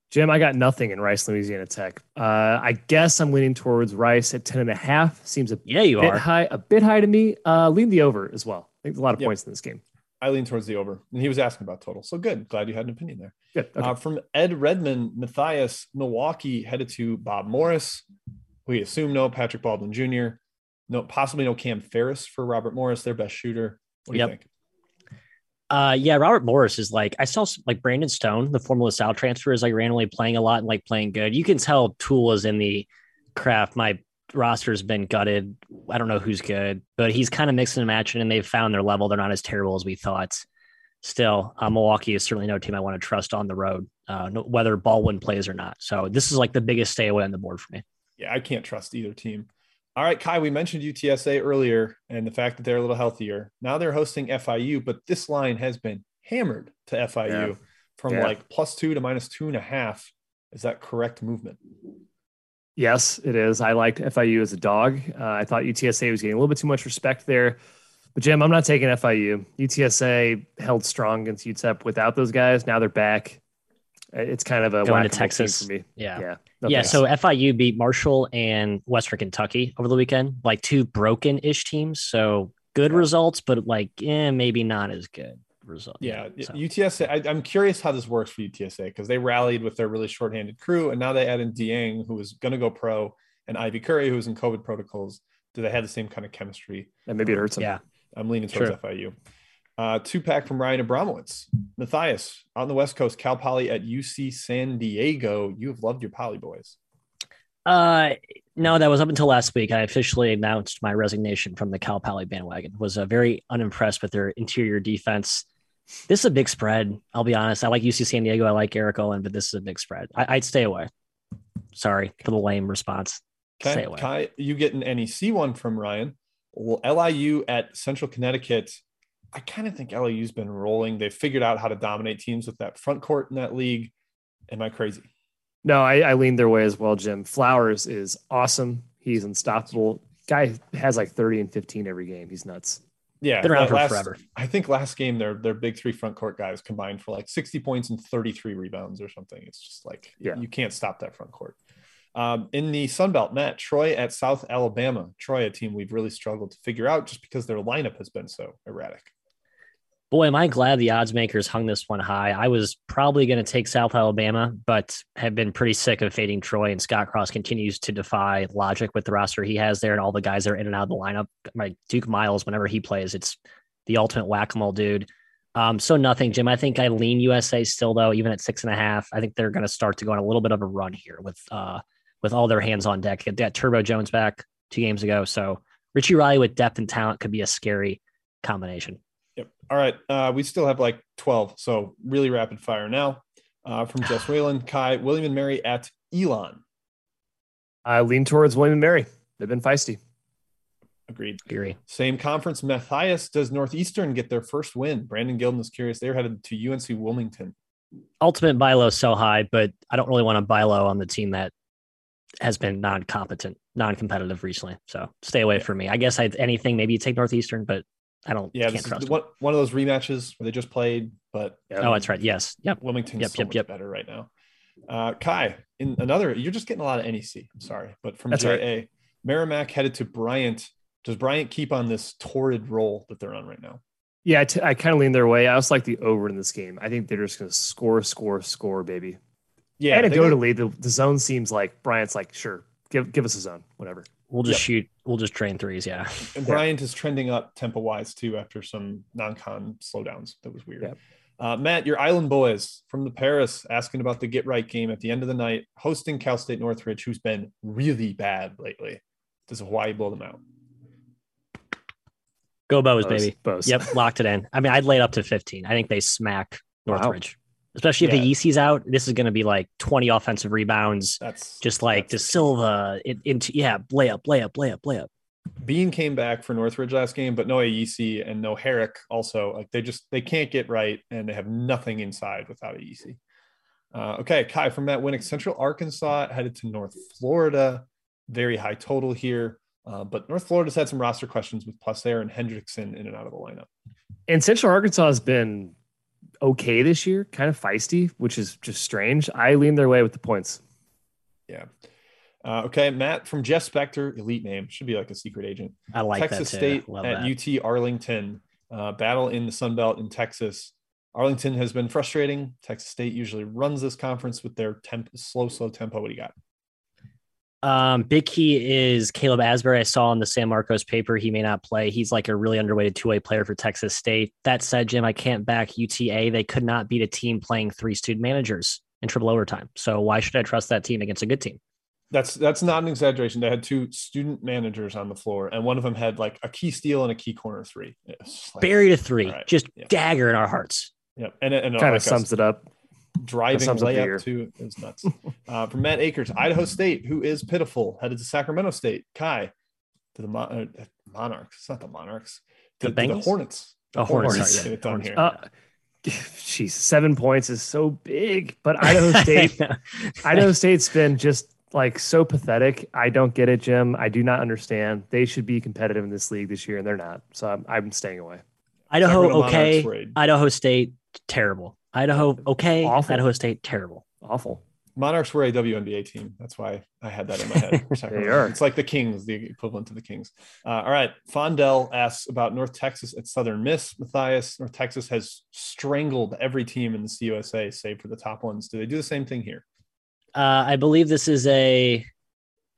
Jim, I got nothing in Rice, Louisiana Tech. Uh, I guess I'm leaning towards Rice at 10 and a half. Seems a yeah, you bit are high, a bit high to me. Uh, lean the over as well. I think a lot of yep. points in this game. I lean towards the over, and he was asking about total. So good. Glad you had an opinion there. Good. Okay. Uh, from Ed Redmond, Matthias, Milwaukee headed to Bob Morris. We assume no Patrick Baldwin Jr. No, possibly no Cam Ferris for Robert Morris, their best shooter. What do yep. you think? Uh, yeah, Robert Morris is like I saw like Brandon Stone, the former LaSalle transfer, is like randomly playing a lot and like playing good. You can tell Toole is in the craft. My roster's been gutted. I don't know who's good, but he's kind of mixing and matching, and they've found their level. They're not as terrible as we thought. Still, uh, Milwaukee is certainly no team I want to trust on the road, uh, no, whether Baldwin plays or not. So this is like the biggest stay away on the board for me. Yeah, I can't trust either team. All right, Ky, we mentioned UTSA earlier and the fact that they're a little healthier. Now they're hosting FIU, but this line has been hammered to FIU yeah. from yeah. like plus two to minus two and a half. Is that correct movement? Yes, it is. I liked FIU as a dog. Uh, I thought UTSA was getting a little bit too much respect there. But Jim, I'm not taking FIU. UTSA held strong against UTEP without those guys. Now they're back. It's kind of a going to Texas for me. Yeah, yeah, no yeah. So FIU beat Marshall and Western Kentucky over the weekend, like two broken-ish teams. So good yeah. results, but like, eh, maybe not as good result. Yeah, so. UTSA. I, am curious how this works for UTSA because they rallied with their really shorthanded crew, and now they add in Deing, who was going to go pro, and Ivy Curry, who's in COVID protocols. Do they have the same kind of chemistry? And maybe it hurts them. Yeah, I'm leaning towards sure. FIU. Uh, two pack from Ryan Abramowitz. Matthias, on the West Coast, Cal Poly at UC San Diego. You have loved your Poly boys. Uh, no, that was up until last week. I officially announced my resignation from the Cal Poly bandwagon. Was uh, very unimpressed with their interior defense. This is a big spread. I'll be honest. I like UC San Diego. I like Eric Olen, but this is a big spread. I, would stay away. Sorry for the lame response. Okay, stay away. Ky, you get an NEC one from Ryan. Well, LIU at Central Connecticut I kind of think LIU's been rolling. They've figured out how to dominate teams with that front court in that league. Am I crazy? No, I, I lean their way as well, Jim. Flowers is awesome. He's unstoppable. Guy has like 30 and 15 every game. He's nuts. Yeah, been around for last, forever. I think last game their their big three front court guys combined for like 60 points and 33 rebounds or something. It's just like yeah. you can't stop that front court. Um, in the Sun Belt, Matt Troy at South Alabama. Troy, a team we've really struggled to figure out just because their lineup has been so erratic boy, am I glad the odds makers hung this one high. I was probably going to take South Alabama, but have been pretty sick of fading Troy. And Scott Cross continues to defy logic with the roster he has there and all the guys that are in and out of the lineup. Like Duke Miles, whenever he plays, it's the ultimate whack a mole dude. Um, so nothing, Jim. I think I lean USA still though, even at six and a half. I think they're going to start to go on a little bit of a run here with uh with all their hands on deck. That Turbo Jones back two games ago, so Richie Riley with depth and talent could be a scary combination. Yep. All right. Uh, we still have like 12. So really rapid fire now. Uh, from Jess Whalen, Ky, William and Mary at Elon. I lean towards William and Mary. They've been feisty. Agreed. Agree. Same conference. Matthias does Northeastern get their first win? Brandon Gilden is curious. They're headed to UNC Wilmington. Ultimate buy low so high, but I don't really want to buy low on the team that has been non-competent, non-competitive recently. So stay away yeah. from me. I guess I'd anything maybe you take Northeastern, but I don't. Yeah, can't trust one, one of those rematches where they just played, but oh, that's right. Yes, yep. Wilmington's yep, so yep, much yep. better right now. Uh, Ky, in another, you're just getting a lot of NEC. I'm sorry, but from that's JA, right. Merrimack headed to Bryant. Does Bryant keep on this torrid roll that they're on right now? Yeah, I, t- I kind of lean their way. I also like the over in this game. I think they're just going to score, score, score, baby. Yeah, anecdotally, the, the zone seems like Bryant's like, sure, give give us a zone, whatever. We'll just yep. shoot. We'll just train threes. Yeah. And Bryant is trending up tempo wise too after some non-con slowdowns. That was weird. Yep. Uh, Matt, your Island boys from the Paris asking about the get right game at the end of the night, hosting Cal State Northridge, who's been really bad lately. Does Hawaii blow them out? Go Bows, baby. Bows. Yep, locked it in. I mean, I'd lay it up to 15. I think they smack Northridge. Wow. Especially if yeah. the EC's out, this is going to be like 20 offensive rebounds. That's just like that's De Silva it, into yeah, lay up, lay up, lay up, lay up. Bean came back for Northridge last game, but no AEC and no Herrick also. Like they just they can't get right and they have nothing inside without AEC. Uh, okay, Ky from Matt Winnick, Central Arkansas headed to North Florida. Very high total here. Uh, but North Florida's had some roster questions with Placer and Hendrickson in and out of the lineup. And Central Arkansas has been okay this year, kind of feisty, which is just strange. I lean their way with the points. Yeah. Uh, okay, Matt from Jeff Spector, elite name, should be like a secret agent. I like Texas State at that. UT Arlington, uh, battle in the Sun Belt in Texas. Arlington has been frustrating. Texas State usually runs this conference with their temp- slow, slow tempo. What do you got? Um, big key is Caleb Asberry. I saw in the San Marcos paper he may not play. He's like a really underrated two way player for Texas State. That said, Jim, I can't back UTA. They could not beat a team playing three student managers in triple overtime. So why should I trust that team against a good team? That's that's not an exaggeration. They had two student managers on the floor, and one of them had like a key steal and a key corner three. Like, Buried a three, right, just yeah. dagger in our hearts. Yep, and, and kind of sums it up. Driving layup too is nuts. uh, from Matt Akers, Idaho State, who is pitiful, headed to Sacramento State. Ky to the Mon- uh, Monarchs. It's not the Monarchs. The, the, the Hornets. The oh, Hornets. Hornets. Hornets. Here. Uh, Jeez, seven points is so big, but Idaho State, Idaho State's been just like so pathetic. I don't get it, Jim. I do not understand. They should be competitive in this league this year, and they're not. So I'm, I'm staying away. Idaho, okay. Idaho State, terrible. Idaho, okay. Awful. Idaho State, terrible. Awful. Monarchs were a WNBA team. That's why I had that in my head. they are. It's like the Kings, the equivalent to the Kings. Uh, all right. Fondell asks about North Texas at Southern Miss. Matthias, North Texas has strangled every team in the CUSA, save for the top ones. Do they do the same thing here? Uh, I believe this is a.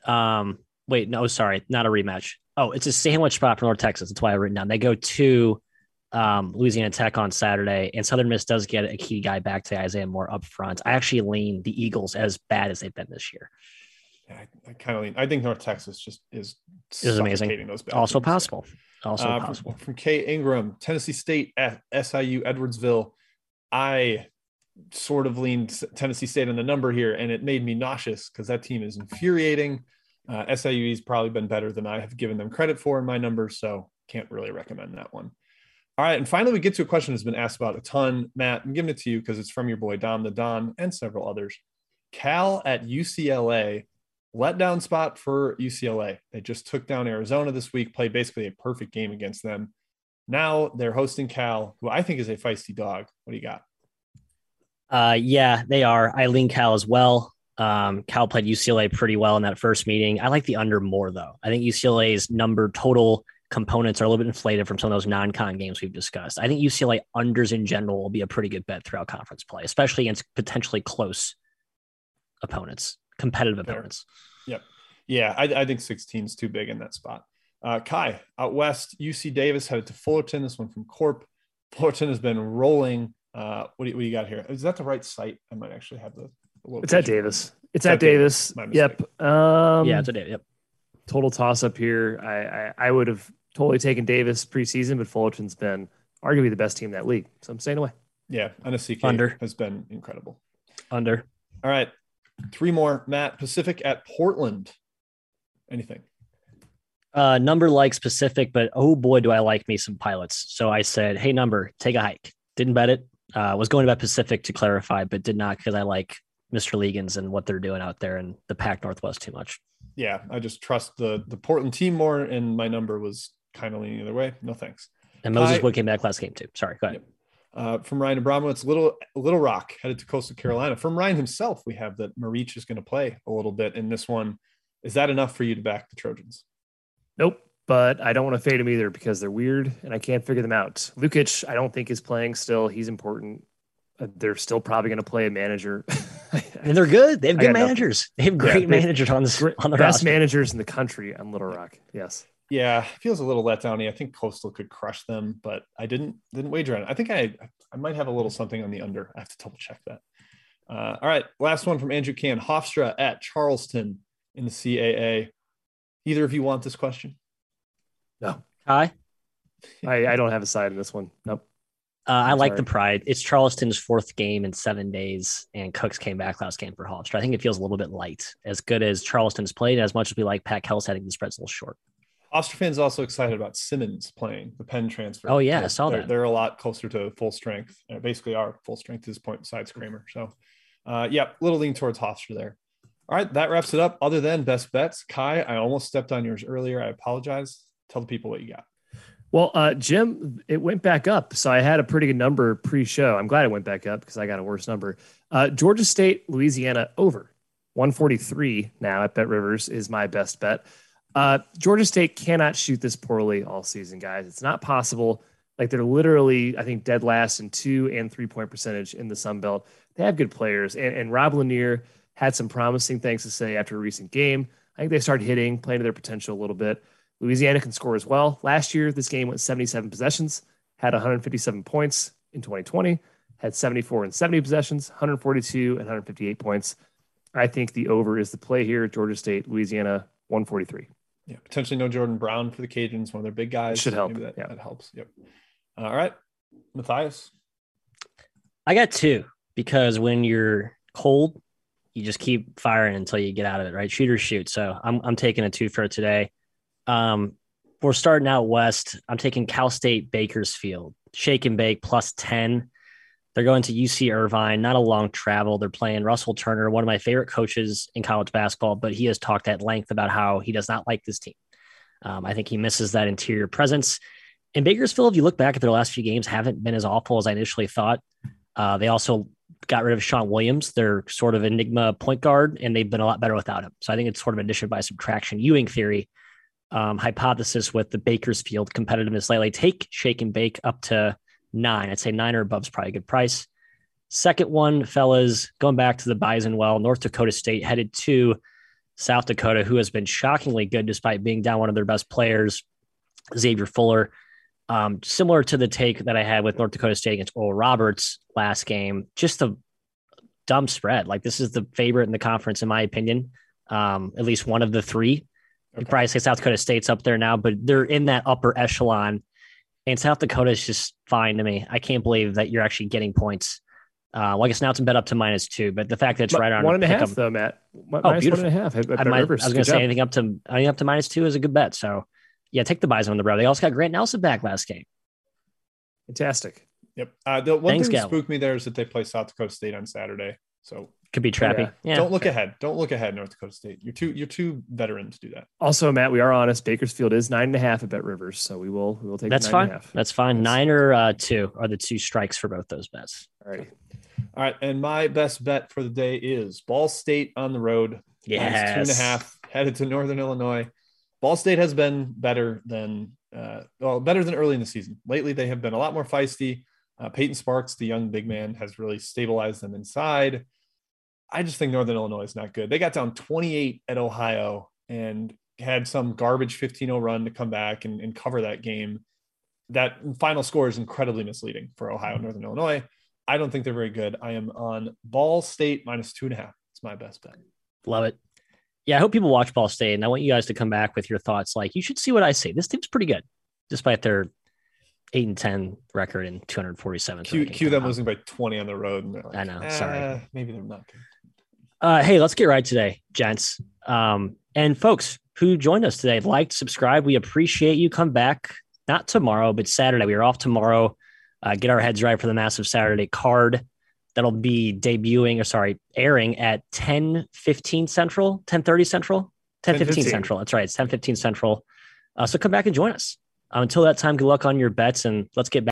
Um, wait, no, sorry, not a rematch. Oh, it's a sandwich spot for North Texas. That's why I written down. They go to um, Louisiana Tech on Saturday, and Southern Miss does get a key guy back to Isaiah Moore up front. I actually lean the Eagles as bad as they've been this year. Yeah, I, I kind of lean. I think North Texas just is is amazing. Those also possible. Also uh, possible. From, from K Ingram, Tennessee State at SIU Edwardsville. I sort of leaned Tennessee State on the number here, and it made me nauseous because that team is infuriating. Uh, has probably been better than I have given them credit for in my numbers, so can't really recommend that one. All right, and finally, we get to a question that's been asked about a ton. Matt, I'm giving it to you because it's from your boy Dom the Don and several others. Cal at UCLA, letdown spot for UCLA. They just took down Arizona this week, played basically a perfect game against them. Now they're hosting Cal, who I think is a feisty dog. What do you got? Uh, yeah, they are. I lean Cal as well. Um, Cal played UCLA pretty well in that first meeting. I like the under more though. I think UCLA's number total components are a little bit inflated from some of those non-con games we've discussed. I think UCLA unders in general will be a pretty good bet throughout conference play, especially against potentially close opponents, competitive Fair. opponents. Yep. Yeah, I, I think 16 is too big in that spot. Uh, Ky out west, UC Davis headed to Fullerton. This one from Corp. Fullerton has been rolling. Uh, what, do you, what do you got here? Is that the right site? I might actually have the. It's at Davis. It's, at, at Davis. Davis. Yep. Um, yeah, it's at Davis. Yep. Total toss up here. I, I, I would have totally taken Davis preseason, but Fullerton's been arguably the best team in that league. So I'm staying away. Yeah, Anasike Under has been incredible. Under. All right, three more. Matt Pacific at Portland. Anything? Uh, number likes Pacific, but oh boy, do I like me some pilots. So I said, "Hey, number, take a hike." Didn't bet it. Uh, was going to bet Pacific to clarify, but did not because I like Mr. Legans and what they're doing out there in the Pac Northwest too much. Yeah, I just trust the the Portland team more, and my number was kind of leaning the other way. No thanks. And Moses I, Wood came back last game too. Sorry, go ahead. Uh, from Ryan Abramowitz, Little Little Rock headed to Coastal Carolina. From Ryan himself, we have that Marich is going to play a little bit in this one. Is that enough for you to back the Trojans? Nope. but I don't want to fade them either because they're weird and I can't figure them out. Lukic, I don't think is playing still. He's important. Uh, they're still probably going to play a manager. and they're good. They have good managers. They have great yeah, managers on this on the best roster. managers in the country on Little Rock. Yes. Yeah, feels a little let down. I think Coastal could crush them, but I didn't didn't wager on it. I think I I might have a little something on the under. I have to double check that. Uh, all right, last one from Andrew Can. Hofstra at Charleston in the CAA. Either of you want this question? No. Hi. I, I don't have a side in this one. Nope. Uh, I like the pride. It's Charleston's fourth game in seven days, and Cooks came back last game for Hofstra. I think it feels a little bit light. As good as Charleston's played, as much as we like Pat Kells, I think the spread's a little short. Hofstra fans also excited about Simmons playing the Penn transfer. Oh yeah, I saw they're, that. They're a lot closer to full strength. Uh, basically, our full strength is point besides Kramer. So, uh, yeah, little lean towards Hofstra there. All right, that wraps it up. Other than best bets, Ky, I almost stepped on yours earlier. I apologize. Tell the people what you got. Well, uh, Jim, it went back up. So I had a pretty good number pre show. I'm glad it went back up because I got a worse number. Uh, Georgia State, Louisiana over 143 now at BetRivers is my best bet. Uh, Georgia State cannot shoot this poorly all season, guys. It's not possible. Like they're literally, I think, dead last in two and three point percentage in the Sun Belt. They have good players. And, and Rob Lanier had some promising things to say after a recent game. I think they started hitting, playing to their potential a little bit. Louisiana can score as well. Last year, this game went 77 possessions, had 157 points in 2020, had 74 and 70 possessions, 142 and 158 points. I think the over is the play here. Georgia State, Louisiana, 143. Yeah, potentially no Jordan Brown for the Cajuns, one of their big guys. It should help. That, yeah. that helps. Yep. All right, Matthias. I got two because when you're cold, you just keep firing until you get out of it, right? Shoot or shoot. So I'm I'm taking a two for today. Um, we're starting out west. I'm taking Cal State Bakersfield, shake and bake plus 10. They're going to UC Irvine, not a long travel. They're playing Russell Turner, one of my favorite coaches in college basketball, but he has talked at length about how he does not like this team. Um, I think he misses that interior presence. And Bakersfield, if you look back at their last few games, haven't been as awful as I initially thought. Uh, they also got rid of Sean Williams, their sort of enigma point guard, and they've been a lot better without him. So I think it's sort of addition by subtraction. Ewing theory um, hypothesis with the Bakersfield competitiveness lately. Take shake and bake up to nine. I'd say nine or above is probably a good price. Second one, fellas, going back to the Bison well, North Dakota State headed to South Dakota, who has been shockingly good despite being down one of their best players, Xavier Fuller. Um, similar to the take that I had with North Dakota State against Oral Roberts last game, just a dumb spread. Like this is the favorite in the conference, in my opinion. Um, at least one of the three Okay. You probably say South Dakota State's up there now, but they're in that upper echelon. And South Dakota is just fine to me. I can't believe that you're actually getting points. Uh, well, I guess now it's bet up to minus two, but the fact that it's right on one and a half, though, Matt. oh, beautiful. one and a half. I, might, I was going to say anything up to anything up to minus two is a good bet. So, yeah, take the Bison on the road. They also got Grant Nelson back last game. Fantastic. Yep. Uh, the one Thanks, thing that spooked me there is that they play South Dakota State on Saturday. So could be trappy. Yeah. yeah. Don't look ahead. Don't look ahead, North Dakota State. You're too you're too veteran to do that. Also, Matt, we are honest. Bakersfield is nine and a half at BetRivers, so we will we will take. That's fine. That's fine. Nine or uh, two are the two strikes for both those bets. All right. All right, and my best bet for the day is Ball State on the road. Yes, two and a half headed to Northern Illinois. Ball State has been better than uh, well, better than early in the season. Lately, they have been a lot more feisty. Uh, Peyton Sparks, the young big man, has really stabilized them inside. I just think Northern Illinois is not good. They got down 28 at Ohio and had some garbage 15 0 run to come back and, and cover that game. That final score is incredibly misleading for Ohio, and Northern Illinois. I don't think they're very good. I am on Ball State minus two and a half. It's my best bet. Love it. Yeah, I hope people watch Ball State, and I want you guys to come back with your thoughts. Like, you should see what I say. This team's pretty good, despite their eight and ten record and 247. Cue, cue them losing by 20 on the road. And like, I know. Sorry. Eh, maybe they're not good. Uh, hey, let's get right today, gents. Um, and folks who joined us today, like, subscribe. We appreciate you. Come back, not tomorrow, but Saturday. We are off tomorrow. Uh, get our heads right for the massive Saturday card that'll be debuting or sorry, airing at 10 15 Central, 10 30 Central, 10 15 Central. That's right. It's 10 15 Central. Uh, so come back and join us. Um, until that time, good luck on your bets and let's get back.